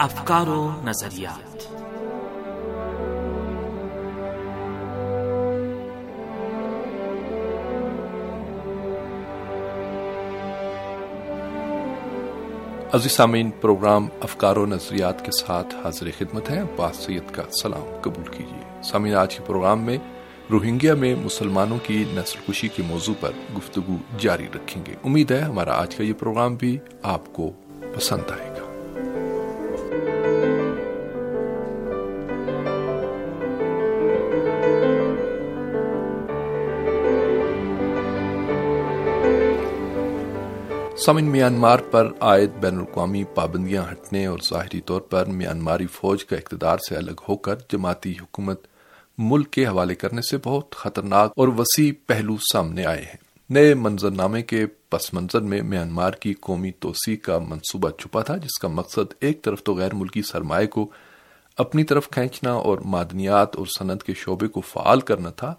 افکار و نظریات۔ عزیز سامعین، پروگرام افکار و نظریات کے ساتھ حاضر خدمت ہے عباس سید کا سلام قبول کیجیے۔ سامعین، آج کے پروگرام میں روہنگیا میں مسلمانوں کی نسل کشی کے موضوع پر گفتگو جاری رکھیں گے۔ امید ہے ہمارا آج کا یہ پروگرام بھی آپ کو پسند آئے گا۔ سمن میانمار پر عائد بین الاقوامی پابندیاں ہٹنے اور ظاہری طور پر میانماری فوج کا اقتدار سے الگ ہو کر جماعتی حکومت ملک کے حوالے کرنے سے بہت خطرناک اور وسیع پہلو سامنے آئے ہیں۔ نئے منظر نامے کے پس منظر میں میانمار کی قومی توسیع کا منصوبہ چھپا تھا، جس کا مقصد ایک طرف تو غیر ملکی سرمایہ کو اپنی طرف کھینچنا اور معدنیات اور صنعت کے شعبے کو فعال کرنا تھا،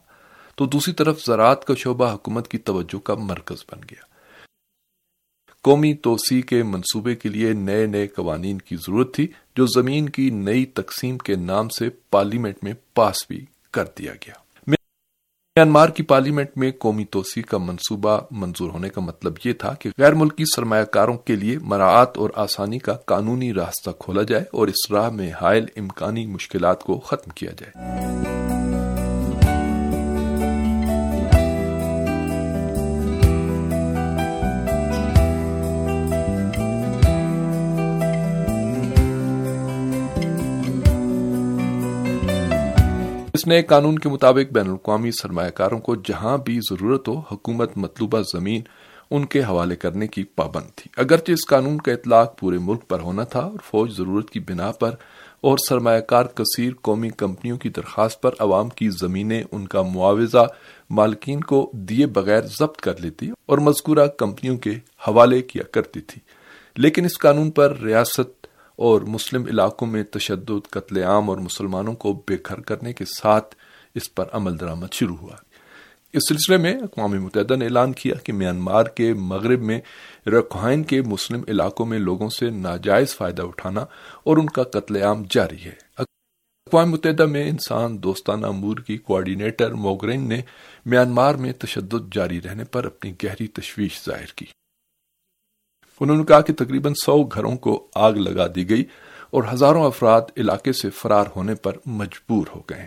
تو دوسری طرف زراعت کا شعبہ حکومت کی توجہ کا مرکز بن گیا۔ قومی توسیع کے منصوبے کے لیے نئے نئے قوانین کی ضرورت تھی، جو زمین کی نئی تقسیم کے نام سے پارلیمنٹ میں پاس بھی کر دیا گیا۔ میانمار کی پارلیمنٹ میں قومی توسیع کا منصوبہ منظور ہونے کا مطلب یہ تھا کہ غیر ملکی سرمایہ کاروں کے لیے مراعات اور آسانی کا قانونی راستہ کھولا جائے اور اس راہ میں حائل امکانی مشکلات کو ختم کیا جائے۔ اس نئے قانون کے مطابق بین الاقوامی سرمایہ کاروں کو جہاں بھی ضرورت ہو حکومت مطلوبہ زمین ان کے حوالے کرنے کی پابند تھی۔ اگرچہ اس قانون کا اطلاق پورے ملک پر ہونا تھا اور فوج ضرورت کی بنا پر اور سرمایہ کار کثیر قومی کمپنیوں کی درخواست پر عوام کی زمینیں ان کا معاوضہ مالکین کو دیے بغیر ضبط کر لیتی اور مذکورہ کمپنیوں کے حوالے کیا کرتی تھی۔ لیکن اس قانون پر ریاست اور مسلم علاقوں میں تشدد، قتل عام اور مسلمانوں کو بے گھر کرنے کے ساتھ اس پر عمل درآمد شروع ہوا۔ اس سلسلے میں اقوام متحدہ نے اعلان کیا کہ میانمار کے مغرب میں رکھائن کے مسلم علاقوں میں لوگوں سے ناجائز فائدہ اٹھانا اور ان کا قتل عام جاری ہے۔ اقوام متحدہ میں انسان دوستانہ امور کی کوارڈینیٹر موگرین نے میانمار میں تشدد جاری رہنے پر اپنی گہری تشویش ظاہر کی۔ انہوں نے کہا کہ تقریباً سو گھروں کو آگ لگا دی گئی اور ہزاروں افراد علاقے سے فرار ہونے پر مجبور ہو گئے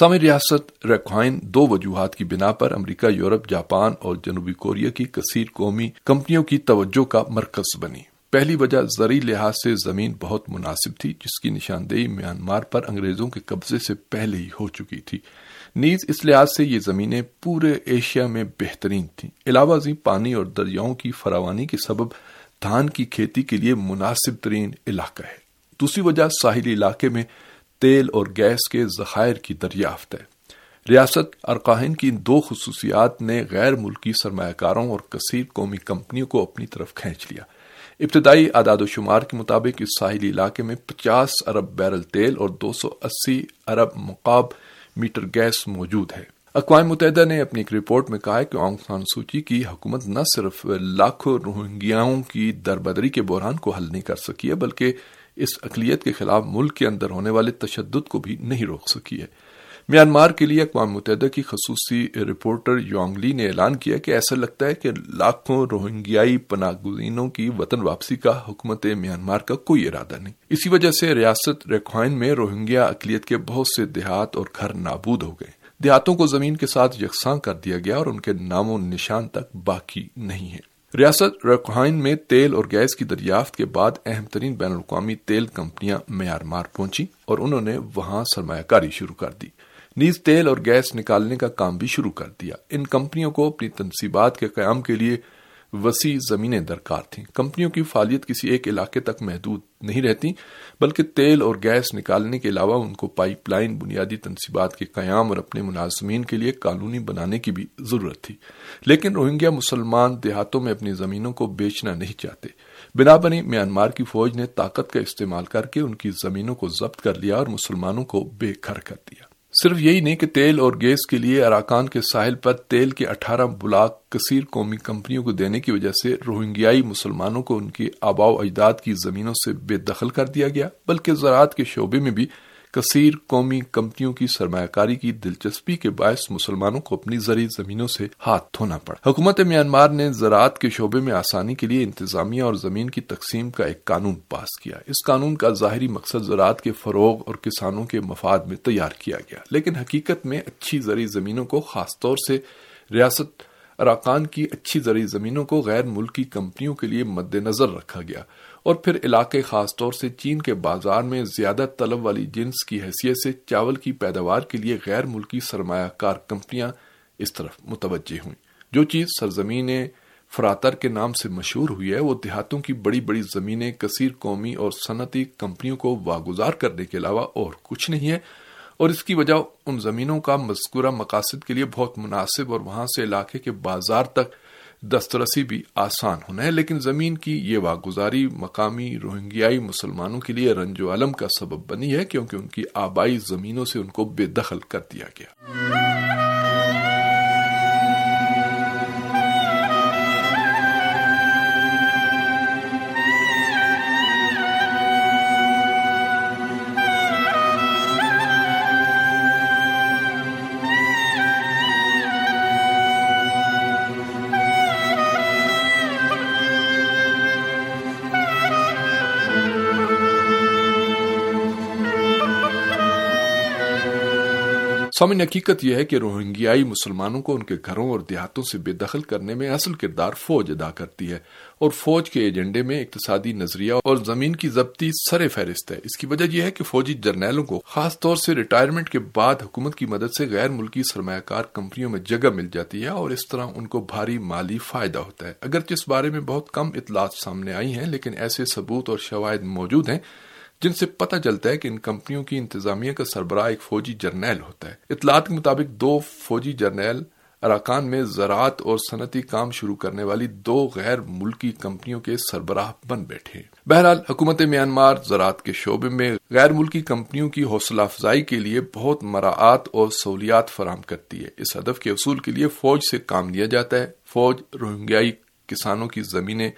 سامی ریاست ریکوائن دو وجوہات کی بنا پر امریکہ، یورپ، جاپان اور جنوبی کوریا کی کثیر قومی کمپنیوں کی توجہ کا مرکز بنی۔ پہلی وجہ زرعی لحاظ سے زمین بہت مناسب تھی، جس کی نشاندہی میانمار پر انگریزوں کے قبضے سے پہلے ہی ہو چکی تھی۔ نیز اس لحاظ سے یہ زمینیں پورے ایشیا میں بہترین تھیں۔ علاوہ ازیں پانی اور دریاؤں کی فراوانی کے سبب دھان کی کھیتی کے لیے مناسب ترین علاقہ ہے۔ دوسری وجہ ساحلی علاقے میں تیل اور گیس کے ذخائر کی دریافت ہے۔ ریاست ارقاہن کی دو خصوصیات نے غیر ملکی سرمایہ کاروں اور کثیر قومی کمپنیوں کو اپنی طرف کھینچ لیا۔ ابتدائی اعداد و شمار کے مطابق اس ساحلی علاقے میں پچاس ارب بیرل تیل اور دو سو اسی ارب مقاب میٹر گیس موجود ہے۔ اقوام متحدہ نے اپنی ایک رپورٹ میں کہا کہ آنگ سان سوچی کی حکومت نہ صرف لاکھوں روہنگیاؤں کی دربدری کے بحران کو حل نہیں کر سکی ہے، بلکہ اس اقلیت کے خلاف ملک کے اندر ہونے والے تشدد کو بھی نہیں روک سکی ہے۔ میانمار کے لیے اقوام متحدہ کی خصوصی رپورٹر یونگ لی نے اعلان کیا کہ ایسا لگتا ہے کہ لاکھوں روہنگیائی پناہ گزینوں کی وطن واپسی کا حکومت میانمار کا کوئی ارادہ نہیں۔ اسی وجہ سے ریاست ریکوائن میں روہنگیا اقلیت کے بہت سے دیہات اور گھر نابود ہو گئے۔ دیہاتوں کو زمین کے ساتھ یکساں کر دیا گیا اور ان کے نام و نشان تک باقی نہیں ہے۔ ریاست رکھائن میں تیل اور گیس کی دریافت کے بعد اہم ترین بین الاقوامی تیل کمپنیاں میانمار پہنچی اور انہوں نے وہاں سرمایہ کاری شروع کر دی۔ نیز تیل اور گیس نکالنے کا کام بھی شروع کر دیا۔ ان کمپنیوں کو اپنی تنصیبات کے قیام کے لیے وسیع زمینیں درکار تھیں۔ کمپنیوں کی فعالیت کسی ایک علاقے تک محدود نہیں رہتی، بلکہ تیل اور گیس نکالنے کے علاوہ ان کو پائپ لائن، بنیادی تنصیبات کے قیام اور اپنے ملازمین کے لیے قانونی بنانے کی بھی ضرورت تھی۔ لیکن روہنگیا مسلمان دیہاتوں میں اپنی زمینوں کو بیچنا نہیں چاہتے۔ بنا بنی میانمار کی فوج نے طاقت کا استعمال کر کے ان کی زمینوں کو ضبط کر لیا اور مسلمانوں کو بے گھر کر دیا۔ صرف یہی نہیں کہ تیل اور گیس کے لیے اراکان کے ساحل پر تیل کے اٹھارہ بلاک کثیر قومی کمپنیوں کو دینے کی وجہ سے روہنگیائی مسلمانوں کو ان کی آبا و اجداد کی زمینوں سے بے دخل کر دیا گیا، بلکہ زراعت کے شعبے میں بھی کثیر قومی کمپنیوں کی سرمایہ کاری کی دلچسپی کے باعث مسلمانوں کو اپنی زرعی زمینوں سے ہاتھ دھونا پڑا۔ حکومت میانمار نے زراعت کے شعبے میں آسانی کے لیے انتظامیہ اور زمین کی تقسیم کا ایک قانون پاس کیا۔ اس قانون کا ظاہری مقصد زراعت کے فروغ اور کسانوں کے مفاد میں تیار کیا گیا۔ لیکن حقیقت میں اچھی زرعی زمینوں کو خاص طور سے ریاست اراکان کی اچھی زرعی زمینوں کو غیر ملکی کمپنیوں کے لیے مد نظر رکھا گیا۔ اور پھر علاقے خاص طور سے چین کے بازار میں زیادہ طلب والی جنس کی حیثیت سے چاول کی پیداوار کے لیے غیر ملکی سرمایہ کار کمپنیاں اس طرف متوجہ ہوئیں۔ جو چیز سرزمین فراتر کے نام سے مشہور ہوئی ہے، وہ دیہاتوں کی بڑی بڑی زمینیں، کثیر قومی اور صنعتی کمپنیوں کو واگزار کرنے کے علاوہ اور کچھ نہیں ہے۔ اور اس کی وجہ ان زمینوں کا مذکورہ مقاصد کے لیے بہت مناسب اور وہاں سے علاقے کے بازار تک دسترسی بھی آسان ہونا ہے، لیکن زمین کی یہ واگزاری مقامی روہنگیائی مسلمانوں کے لیے رنج و علم کا سبب بنی ہے، کیونکہ ان کی آبائی زمینوں سے ان کو بے دخل کر دیا گیا۔ سامن حقیقت یہ ہے کہ روہنگیائی مسلمانوں کو ان کے گھروں اور دیہاتوں سے بے دخل کرنے میں اصل کردار فوج ادا کرتی ہے اور فوج کے ایجنڈے میں اقتصادی نظریہ اور زمین کی ضبطی سر فہرست ہے۔ اس کی وجہ یہ ہے کہ فوجی جرنیلوں کو خاص طور سے ریٹائرمنٹ کے بعد حکومت کی مدد سے غیر ملکی سرمایہ کار کمپنیوں میں جگہ مل جاتی ہے اور اس طرح ان کو بھاری مالی فائدہ ہوتا ہے۔ اگرچہ اس بارے میں بہت کم اطلاعات سامنے آئی ہیں، لیکن ایسے ثبوت اور شواہد موجود ہیں جن سے پتہ چلتا ہے کہ ان کمپنیوں کی انتظامیہ کا سربراہ ایک فوجی جرنیل ہوتا ہے۔ اطلاعات کے مطابق دو فوجی جرنیل اراکان میں زراعت اور صنعتی کام شروع کرنے والی دو غیر ملکی کمپنیوں کے سربراہ بن بیٹھے۔ بہرحال، حکومت میانمار زراعت کے شعبے میں غیر ملکی کمپنیوں کی حوصلہ افزائی کے لیے بہت مراعات اور سہولیات فراہم کرتی ہے۔ اس ہدف کے اصول کے لیے فوج سے کام لیا جاتا ہے۔ فوج روہنگیائی کسانوں کی زمینیں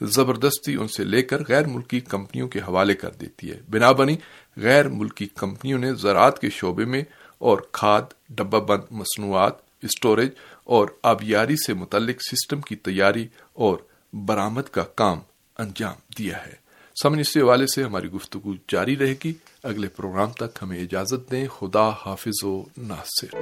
زبردستی ان سے لے کر غیر ملکی کمپنیوں کے حوالے کر دیتی ہے۔ بنا بنی غیر ملکی کمپنیوں نے زراعت کے شعبے میں اور کھاد، ڈبہ بند، مصنوعات، اسٹوریج اور آبیاری سے متعلق سسٹم کی تیاری اور برآمد کا کام انجام دیا ہے۔ سمن اس حوالے سے ہماری گفتگو جاری رہے گی۔ اگلے پروگرام تک ہمیں اجازت دیں۔ خدا حافظ و ناصر۔